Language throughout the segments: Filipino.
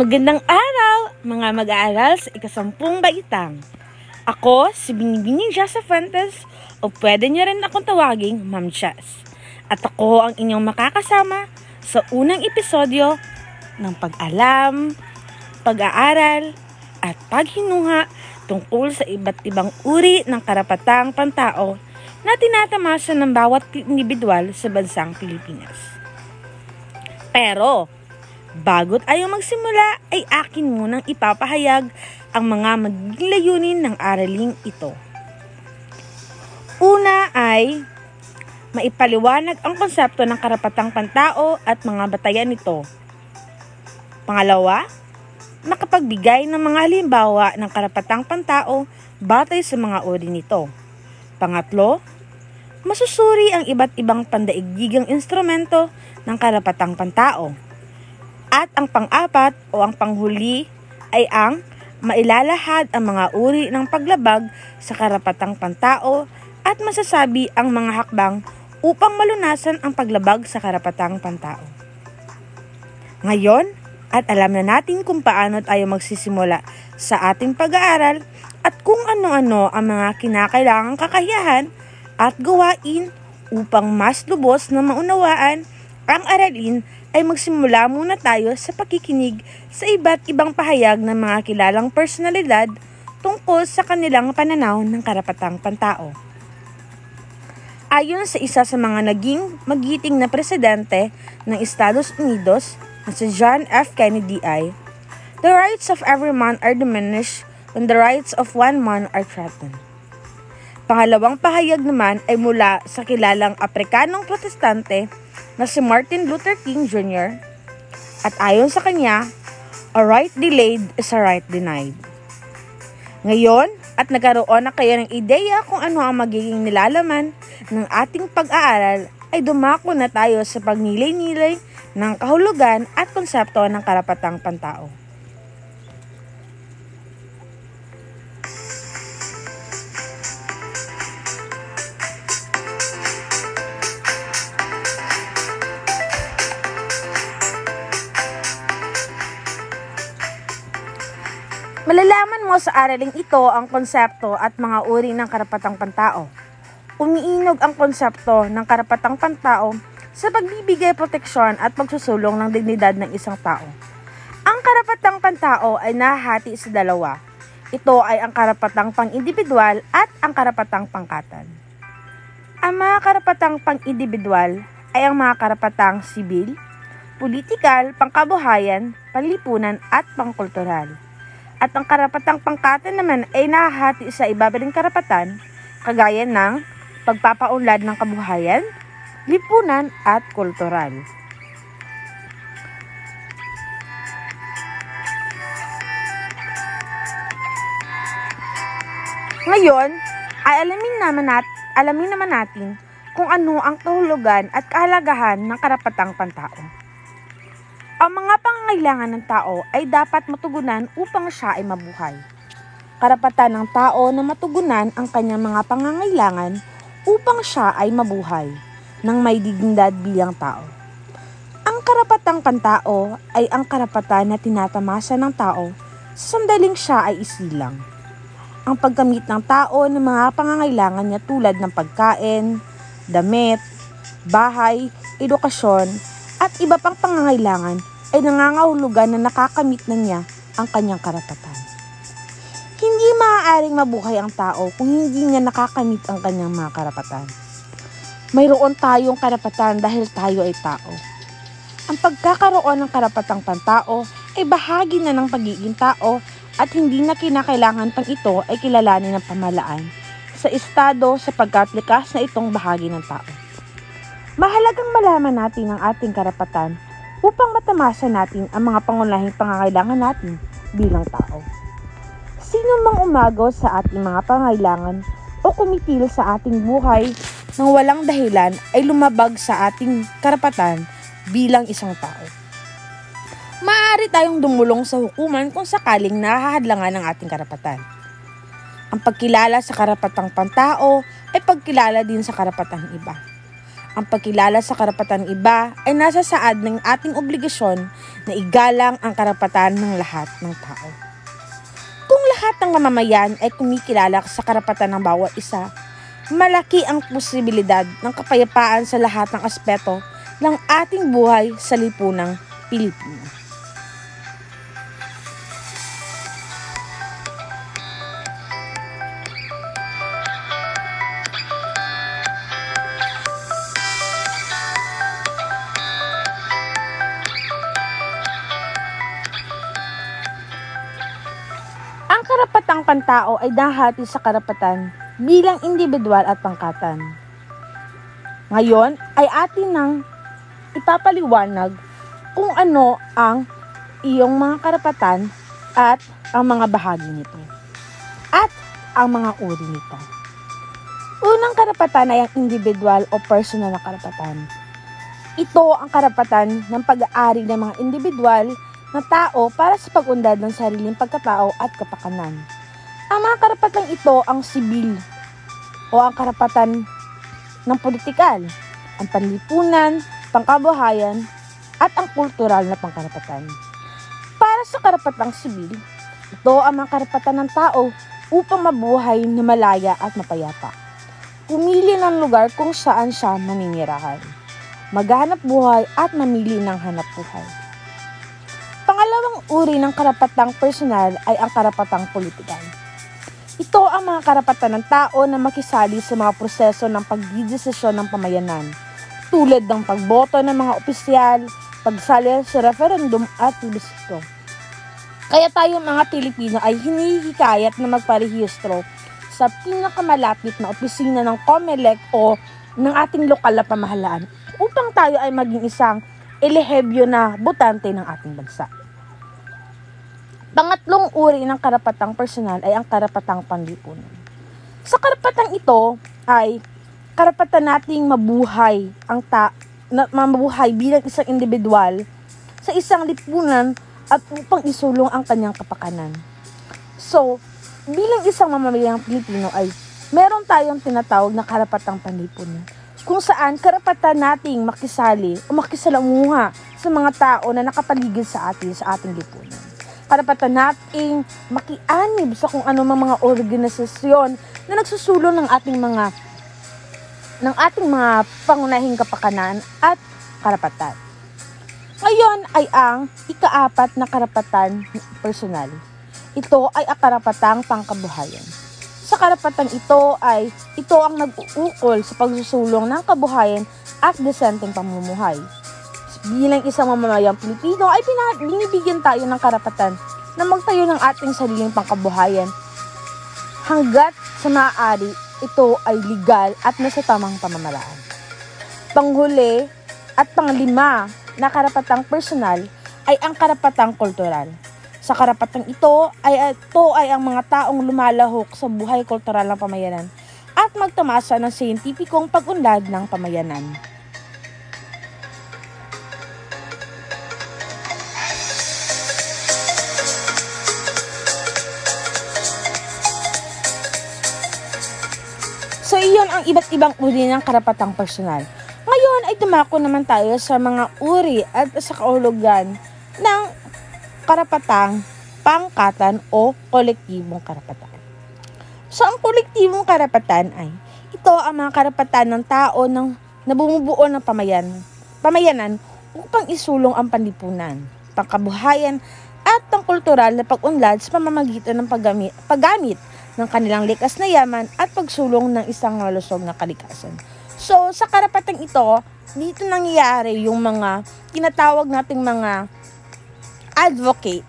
Magandang araw, mga mag-aaral sa ikasampung baitang. Ako, si Binibining Jasa Fuentes, o pwede niyo rin akong tawaging Ma'am Jess. At ako ang inyong makakasama sa unang episodyo ng pag-alam, pag-aaral, at paghinuha tungkol sa iba't ibang uri ng karapatang pantao na tinatamasa ng bawat individual sa bansang Pilipinas. Pero, Bago tayo magsimula ay akin munang ipapahayag ang mga magiging ng araling ito. Una ay maipaliwanag ang konsepto ng karapatang pantao at mga batayan nito. Pangalawa, makapagbigay ng mga halimbawa ng karapatang pantao batay sa mga uri nito. Pangatlo, masusuri ang iba't ibang pandaigdigang instrumento ng karapatang pantao. At ang pang-apat o ang panghuli ay ang mailalahad ang mga uri ng paglabag sa karapatang pantao at masasabi ang mga hakbang upang malunasan ang paglabag sa karapatang pantao. Ngayon, at alam na natin kung paano tayo magsisimula sa ating pag-aaral at kung ano-ano ang mga kinakailangang kakayahan at gawain upang mas lubos na maunawaan ang aralin ay magsimula muna tayo sa pakikinig sa iba't ibang pahayag ng mga kilalang personalidad tungkol sa kanilang pananaw ng karapatang pantao. Ayon sa isa sa mga naging magiting na presidente ng Estados Unidos na si John F. Kennedy ay, The rights of every man are diminished when the rights of one man are threatened. Pangalawang pahayag naman ay mula sa kilalang Afrikanong protestante na si Martin Luther King Jr. At ayon sa kanya, a right delayed is a right denied. Ngayon, at nagkaroon na kayo ng ideya kung ano ang magiging nilalaman ng ating pag-aaral, ay dumako na tayo sa pagnilay-nilay ng kahulugan at konsepto ng karapatang pantao. Malalaman mo sa araling ito ang konsepto at mga uri ng karapatang pantao. Umiinog ang konsepto ng karapatang pantao sa pagbibigay proteksyon at pagsusulong ng dignidad ng isang tao. Ang karapatang pantao ay nahati sa dalawa. Ito ay ang karapatang pang-individual at ang karapatang pangkatan. Ang mga karapatang pang-individual ay ang mga karapatang sibil, politikal, pangkabuhayan, panlipunan at pangkultural at ang karapatang pangkatan naman ay nahahati sa iba ring karapatan, kagaya ng pagpapaunlad ng kabuhayan, lipunan at kultural. Ngayon, ay alamin naman, nat alamin naman natin kung ano ang kahulugan at kahalagahan ng karapatang pantao. Ang mga pangangailangan ng tao ay dapat matugunan upang siya ay mabuhay. Karapatan ng tao na matugunan ang kanyang mga pangangailangan upang siya ay mabuhay ng may dignidad bilang tao. Ang karapatang pantao ay ang karapatan na tinatamasa ng tao sa sandaling siya ay isilang. Ang pagkamit ng tao ng mga pangangailangan niya tulad ng pagkain, damit, bahay, edukasyon, at iba pang pangangailangan ay nangangahulugan na nakakamit na niya ang kanyang karapatan. Hindi maaaring mabuhay ang tao kung hindi niya nakakamit ang kanyang mga karapatan. Mayroon tayong karapatan dahil tayo ay tao. Ang pagkakaroon ng karapatang pantao ay bahagi na ng pagiging tao at hindi na kinakailangan pang ito ay kilalanin ng pamalaan sa estado sapagkat likas na itong bahagi ng tao. Mahalagang malaman natin ang ating karapatan upang matamasa natin ang mga pangunahing pangangailangan natin bilang tao. Sino mang umago sa ating mga pangailangan o kumitil sa ating buhay nang walang dahilan ay lumabag sa ating karapatan bilang isang tao. Maaari tayong dumulong sa hukuman kung sakaling nahahadlangan ng ating karapatan. Ang pagkilala sa karapatang pantao ay pagkilala din sa karapatang iba. Ang pagkilala sa karapatan iba ay nasa saad ng ating obligasyon na igalang ang karapatan ng lahat ng tao. Kung lahat ng mamamayan ay kumikilala sa karapatan ng bawat isa, malaki ang posibilidad ng kapayapaan sa lahat ng aspeto ng ating buhay sa lipunang Pilipino. Pantao ay dahati sa karapatan bilang individual at pangkatan. Ngayon ay atin nang ipapaliwanag kung ano ang iyong mga karapatan at ang mga bahagi nito. At ang mga uri nito. Unang karapatan ay ang individual o personal na karapatan. Ito ang karapatan ng pag-aari ng mga individual na tao para sa pag-unlad ng sariling pagkatao at kapakanan. Ang mga karapatang ito ang sibil o ang karapatan ng politikal, ang panlipunan, pangkabuhayan, at ang kultural na pangkarapatan. Para sa karapatang sibil, ito ang mga karapatan ng tao upang mabuhay na malaya at mapayapa. Pumili ng lugar kung saan siya maninirahan. Maghanap buhay at mamili ng hanap buhay. Pangalawang uri ng karapatang personal ay ang karapatang politikal. Ito ang mga karapatan ng tao na makisali sa mga proseso ng pagdidesisyon ng pamayanan, tulad ng pagboto ng mga opisyal, pagsali sa referendum at plebisito. Kaya tayo mga Pilipino ay hinihikayat na magparehistro sa pinakamalapit na opisina ng COMELEC o ng ating lokal na pamahalaan upang tayo ay maging isang elehebyo na botante ng ating bansa. Pangatlong uri ng karapatang personal ay ang karapatang panlipunan. Sa karapatang ito ay karapatan nating mabuhay ang ta na, mabuhay bilang isang individual sa isang lipunan at upang isulong ang kanyang kapakanan. So, bilang isang mamamayang Pilipino ay meron tayong tinatawag na karapatang panlipunan kung saan karapatan nating makisali o makisalamuha sa mga tao na nakapaligid sa atin sa ating lipunan karapatan nating makianib sa kung ano mga organisasyon na nagsusulong ng ating mga ng ating mga pangunahing kapakanan at karapatan. Ngayon ay ang ikaapat na karapatan personal. Ito ay ang karapatang pangkabuhayan. Sa karapatan ito ay ito ang nag-uukol sa pagsusulong ng kabuhayan at desenteng pamumuhay bilang isang mamamayang Pilipino ay binibigyan tayo ng karapatan na magtayo ng ating sariling pangkabuhayan hanggat sa maaari ito ay legal at nasa tamang pamamaraan. Panghuli at panglima na karapatang personal ay ang karapatang kultural. Sa karapatang ito ay ito ay ang mga taong lumalahok sa buhay kultural ng pamayanan at magtamasa ng siyentipikong pag-unlad ng pamayanan. Ang iba't ibang uri ng karapatang personal. Ngayon ay dumako naman tayo sa mga uri at sa kahulugan ng karapatang pangkatan o kolektibong karapatan. So, ang kolektibong karapatan ay ito ang mga karapatan ng tao ng nabumubuo ng pamayan, pamayanan upang isulong ang panlipunan, pangkabuhayan at ang kultural na pag-unlad sa pamamagitan ng paggamit, paggamit ng kanilang likas na yaman at pagsulong ng isang malusog na kalikasan. So, sa karapatang ito, dito nangyayari yung mga tinatawag nating mga advocate.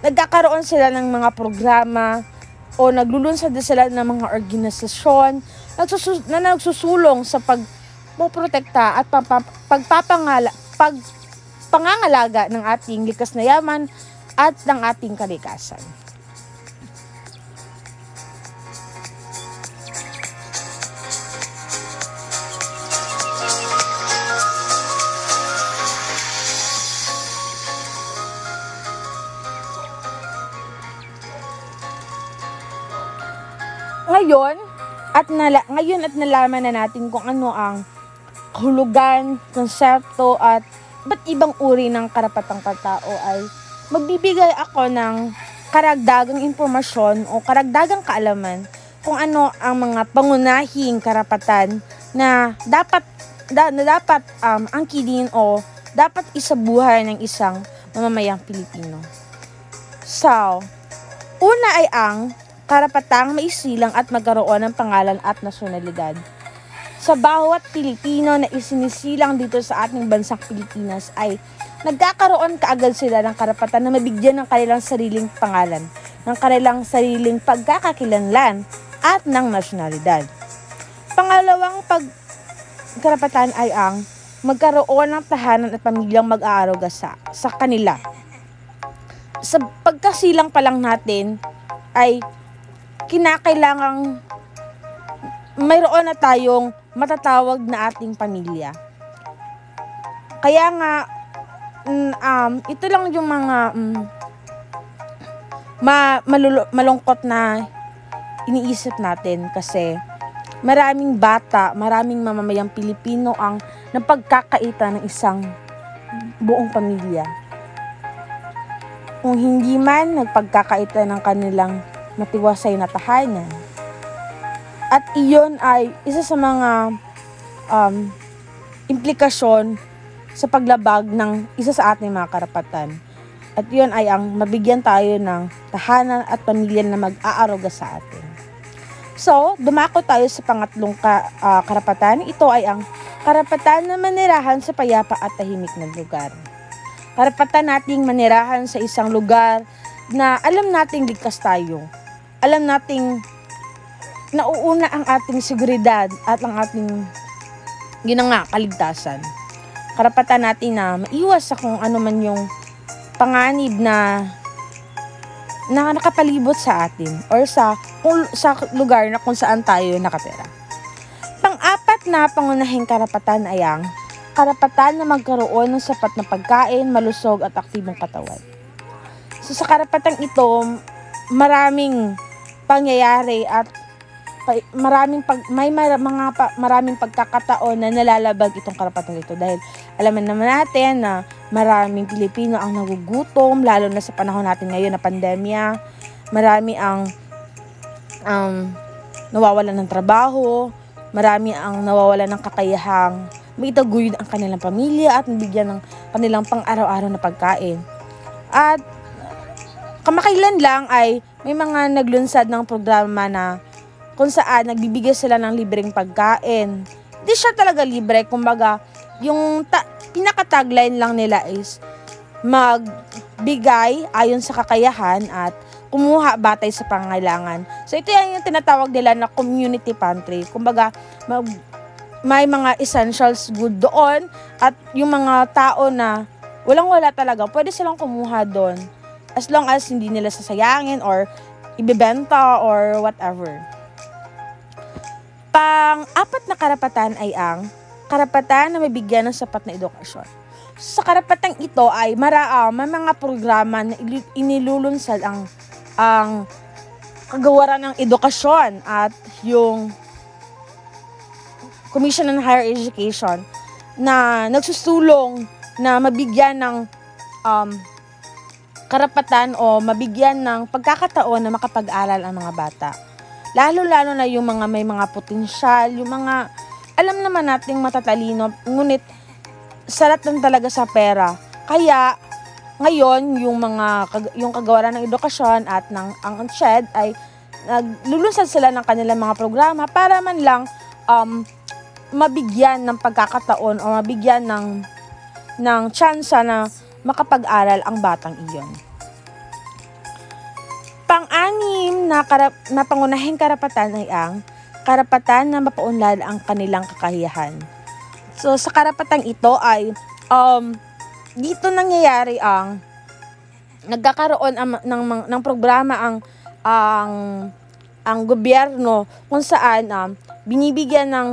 Nagkakaroon sila ng mga programa o naglulunsad sila ng mga organisasyon na nagsusulong sa pagpoprotekta at pagpap- pagpapangala pag pangangalaga ng ating likas na yaman at ng ating kalikasan. Ngayon, at nala, ngayon at nalaman na natin kung ano ang kahulugan, konsepto at ba't ibang uri ng karapatang pantao ay magbibigay ako ng karagdagang impormasyon o karagdagang kaalaman kung ano ang mga pangunahing karapatan na dapat da, na dapat um, angkinin o dapat isabuhay ng isang mamamayang Pilipino. So, una ay ang karapatang maisilang at magkaroon ng pangalan at nasyonalidad. Sa bawat Pilipino na isinisilang dito sa ating bansang Pilipinas ay nagkakaroon kaagad sila ng karapatan na mabigyan ng kanilang sariling pangalan, ng kanilang sariling pagkakakilanlan at ng nasyonalidad. Pangalawang pag karapatan ay ang magkaroon ng tahanan at pamilyang mag-aaruga sa, sa kanila. Sa pagkasilang pa lang natin ay kinakailangang mayroon na tayong matatawag na ating pamilya. Kaya nga, mm, um, ito lang yung mga um, ma, malulo, malungkot na iniisip natin kasi maraming bata, maraming mamamayang Pilipino ang napagkakaita ng isang buong pamilya. Kung hindi man nagpagkakaita ng kanilang matiwasay na tahanan. At iyon ay isa sa mga um, implikasyon sa paglabag ng isa sa ating mga karapatan. At iyon ay ang mabigyan tayo ng tahanan at pamilya na mag-aaruga sa atin. So, dumako tayo sa pangatlong ka, uh, karapatan. Ito ay ang karapatan na manirahan sa payapa at tahimik na lugar. Karapatan nating manirahan sa isang lugar na alam nating ligtas tayo. Alam nating nauuna ang ating seguridad at ang ating ginanga kaligtasan. Karapatan natin na maiwas sa kung ano man yung panganib na na nakapalibot sa atin or sa kung, sa lugar na kung saan tayo nakatira. Pang-apat na pangunahing karapatan ay ang karapatan na magkaroon ng sapat na pagkain, malusog at aktibong katawan. So sa karapatang ito, maraming pangyayari at maraming pag, may mar, mga pa, maraming pagkakataon na nalalabag itong karapatan ito dahil alam naman natin na maraming Pilipino ang nagugutom lalo na sa panahon natin ngayon na pandemya. Marami ang um, nawawalan ng trabaho. Marami ang nawawalan ng kakayahang maitaguyod ang kanilang pamilya at mabigyan ng kanilang pang-araw-araw na pagkain. At kamakailan lang ay may mga naglunsad ng programa na kung saan nagbibigay sila ng libreng pagkain. Hindi siya talaga libre, kumbaga, yung ta- pinaka-tagline lang nila is magbigay ayon sa kakayahan at kumuha batay sa pangailangan. So ito yung tinatawag nila na community pantry. Kumbaga, mag, may mga essentials good doon at yung mga tao na walang-wala talaga, pwede silang kumuha doon as long as hindi nila sasayangin or ibebenta or whatever. Pang-apat na karapatan ay ang karapatan na mabigyan ng sapat na edukasyon. Sa karapatang ito ay mara, uh, may mga programa na inilulunsad ang ang kagawaran ng edukasyon at yung Commission on Higher Education na nagsusulong na mabigyan ng um, karapatan o mabigyan ng pagkakataon na makapag-aral ang mga bata. Lalo-lalo na yung mga may mga potensyal, yung mga alam naman nating matatalino, ngunit salat lang talaga sa pera. Kaya ngayon yung mga yung kagawaran ng edukasyon at ng ang SHED ay naglulunsad sila ng kanilang mga programa para man lang um, mabigyan ng pagkakataon o mabigyan ng ng chance na makapag-aral ang batang iyon. Pang-anim na, karap, na pangunahing karapatan ay ang karapatan na mapaunlad ang kanilang kakayahan. So, sa karapatang ito ay um, dito nangyayari ang nagkakaroon ang, ng, ng, ng programa ang ang ang gobyerno kung saan um, binibigyan ng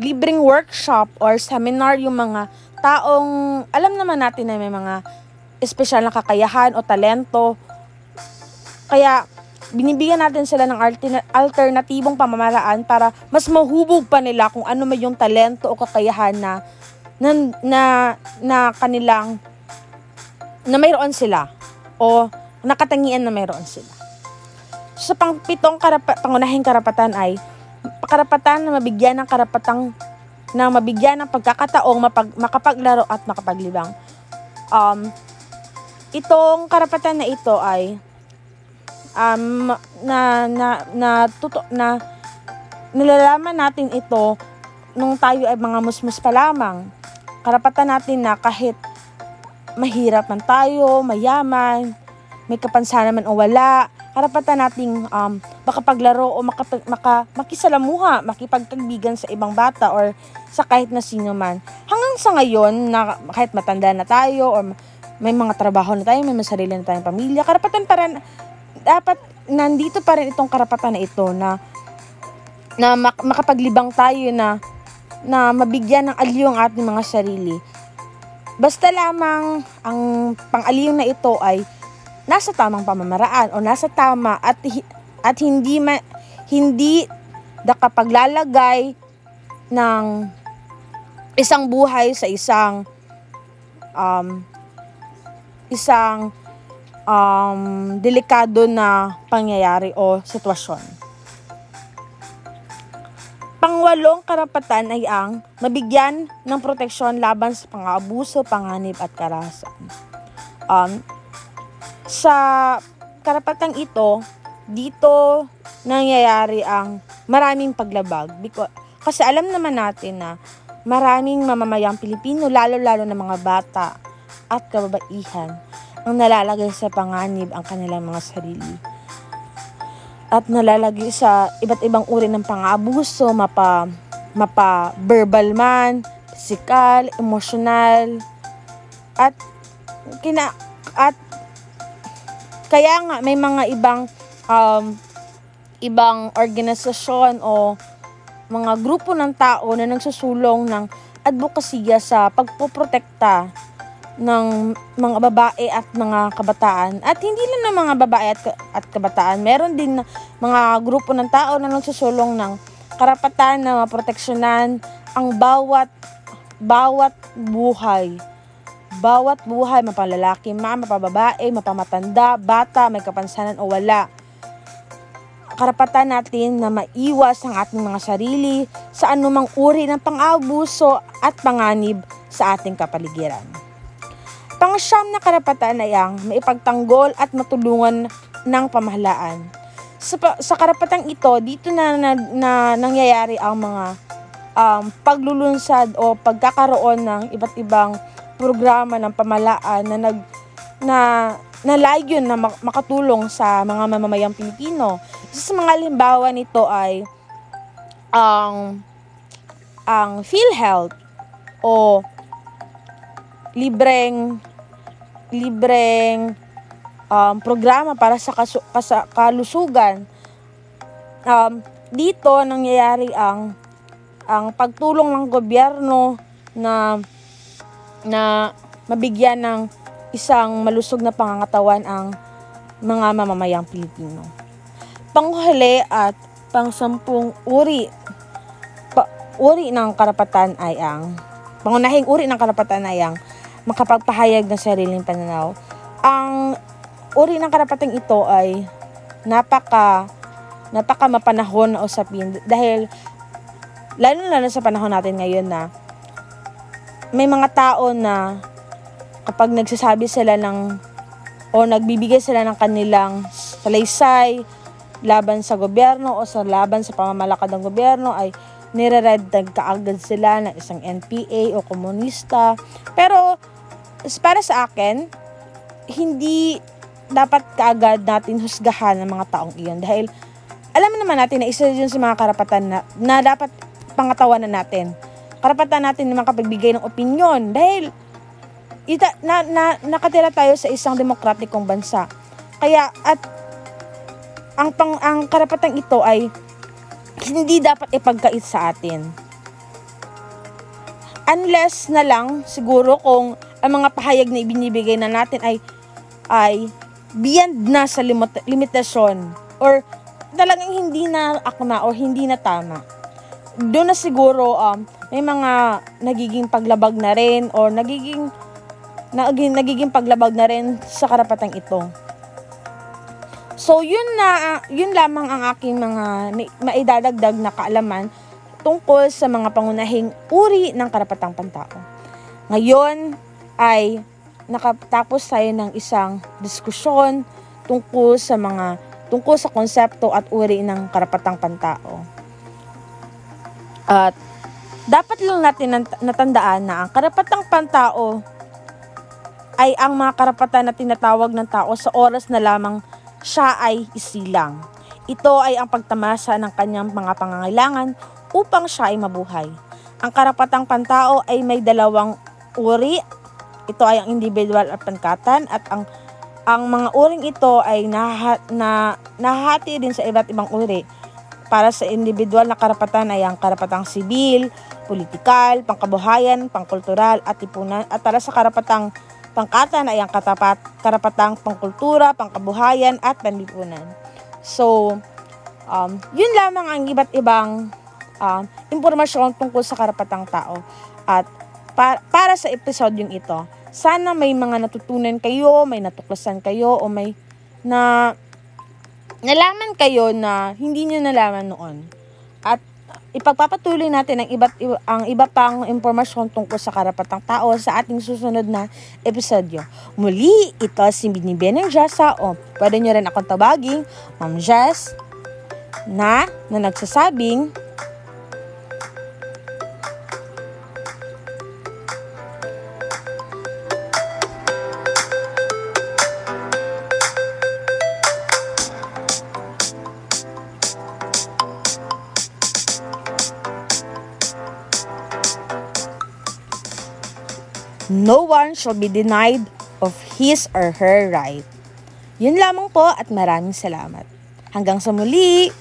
libreng workshop or seminar yung mga taong alam naman natin na may mga espesyal na kakayahan o talento kaya binibigyan natin sila ng alterna- alternatibong pamamaraan para mas mahubog pa nila kung ano man yung talento o kakayahan na na, na, na kanilang na mayroon sila o nakatangian na mayroon sila. Sa pangpitong karapa, pangunahing karapatan ay karapatan na mabigyan ng karapatang na mabigyan ng pagkakataong mapag, makapaglaro at makapaglibang. Um, itong karapatan na ito ay um, na na na tuto, na nilalaman natin ito nung tayo ay mga musmus pa lamang. Karapatan natin na kahit mahirap man tayo, mayaman, may kapansanan man o wala, karapatan nating um, makapaglaro o makapag, maka, makisalamuha, makipagkagbigan sa ibang bata or sa kahit na sino man. Hanggang sa ngayon, na kahit matanda na tayo or may mga trabaho na tayo, may masarili na tayong pamilya, karapatan pa rin, dapat nandito pa rin itong karapatan na ito na na mak- makapaglibang tayo na na mabigyan ng aliw ang ating mga sarili. Basta lamang ang pang-aliw na ito ay nasa tamang pamamaraan o nasa tama at at hindi ma, hindi nakapaglalagay ng isang buhay sa isang um, isang um, delikado na pangyayari o sitwasyon. Pangwalong karapatan ay ang mabigyan ng proteksyon laban sa pang-aabuso, panganib at karahasan. Um, sa karapatang ito, dito nangyayari ang maraming paglabag. Because, kasi alam naman natin na maraming mamamayang Pilipino, lalo-lalo na mga bata at kababaihan, ang nalalagay sa panganib ang kanilang mga sarili at nalalagay sa iba't ibang uri ng pang-aabuso, mapa, mapa verbal man, physical, emotional, at kina at kaya nga may mga ibang um, ibang organisasyon o mga grupo ng tao na nagsusulong ng advokasya sa pagpoprotekta ng mga babae at mga kabataan. At hindi lang ng mga babae at, at kabataan, meron din mga grupo ng tao na nagsusulong ng karapatan na maproteksyonan ang bawat bawat buhay. Bawat buhay, mapalalaki man, mapababae, mapamatanda, bata, may kapansanan o wala. Karapatan natin na maiwas ang ating mga sarili sa anumang uri ng pang-abuso at panganib sa ating kapaligiran. Pangsyam na karapatan ay ang maipagtanggol at matulungan ng pamahalaan. Sa, sa karapatang ito, dito na, na, na nangyayari ang mga um, paglulunsad o pagkakaroon ng iba't ibang programa ng pamahalaan na nag na nalayon na makatulong sa mga mamamayang Pilipino. Isa sa mga halimbawa nito ay ang ang PhilHealth o libreng libreng um, programa para sa kasu- kasa- kalusugan. Um, dito nangyayari ang ang pagtulong ng gobyerno na na mabigyan ng isang malusog na pangangatawan ang mga mamamayang Pilipino. Panghuli at pangsampung uri pa, uri ng karapatan ay ang pangunahing uri ng karapatan ay ang makapagpahayag ng sariling pananaw. Ang uri ng karapatang ito ay napaka napaka mapanahon na usapin dahil lalo na sa panahon natin ngayon na may mga tao na kapag nagsasabi sila ng o nagbibigay sila ng kanilang salaysay laban sa gobyerno o sa laban sa pamamalakad ng gobyerno ay nire-red tag kaagad sila ng isang NPA o komunista. Pero para sa akin, hindi dapat kaagad natin husgahan ng mga taong iyon dahil alam naman natin na isa yun sa mga karapatan na, na dapat pangatawanan natin. Karapatan natin na makapagbigay ng opinyon dahil ita, na, na, nakatira tayo sa isang demokratikong bansa. Kaya at ang pang ang karapatang ito ay hindi dapat ipagkait sa atin. Unless na lang siguro kung ang mga pahayag na ibinibigay na natin ay ay beyond na sa limit- limitasyon or talagang hindi na akma or hindi na tama. Doon na siguro um, may mga nagiging paglabag na rin or nagiging nagiging, nagiging paglabag na rin sa karapatang ito. So, yun na, yun lamang ang aking mga maidadagdag na kaalaman tungkol sa mga pangunahing uri ng karapatang pantao. Ngayon ay nakatapos tayo ng isang diskusyon tungkol sa mga tungkol sa konsepto at uri ng karapatang pantao. At dapat lang natin nat- natandaan na ang karapatang pantao ay ang mga karapatan na tinatawag ng tao sa oras na lamang siya ay isilang. Ito ay ang pagtamasa ng kanyang mga pangangailangan upang siya ay mabuhay. Ang karapatang pantao ay may dalawang uri. Ito ay ang individual at pangkatan at ang ang mga uring ito ay naha, na, nahati din sa iba't ibang uri. Para sa individual na karapatan ay ang karapatang sibil, politikal, pangkabuhayan, pangkultural at tipunan at para sa karapatang pangkatan ay ang katapat, karapatang pangkultura, pangkabuhayan at panlipunan. So, um, yun lamang ang iba't ibang um, impormasyon tungkol sa karapatang tao. At pa- para sa episodyong ito, sana may mga natutunan kayo, may natuklasan kayo, o may na nalaman kayo na hindi nyo nalaman noon. At ipagpapatuloy natin ang iba't iba, ang iba pang impormasyon tungkol sa karapatang tao sa ating susunod na episodyo. Muli, ito si ni Beneng Jessa o pwede nyo rin akong tabaging Ma'am Jess na na nagsasabing no one shall be denied of his or her right. Yun lamang po at maraming salamat. Hanggang sa muli!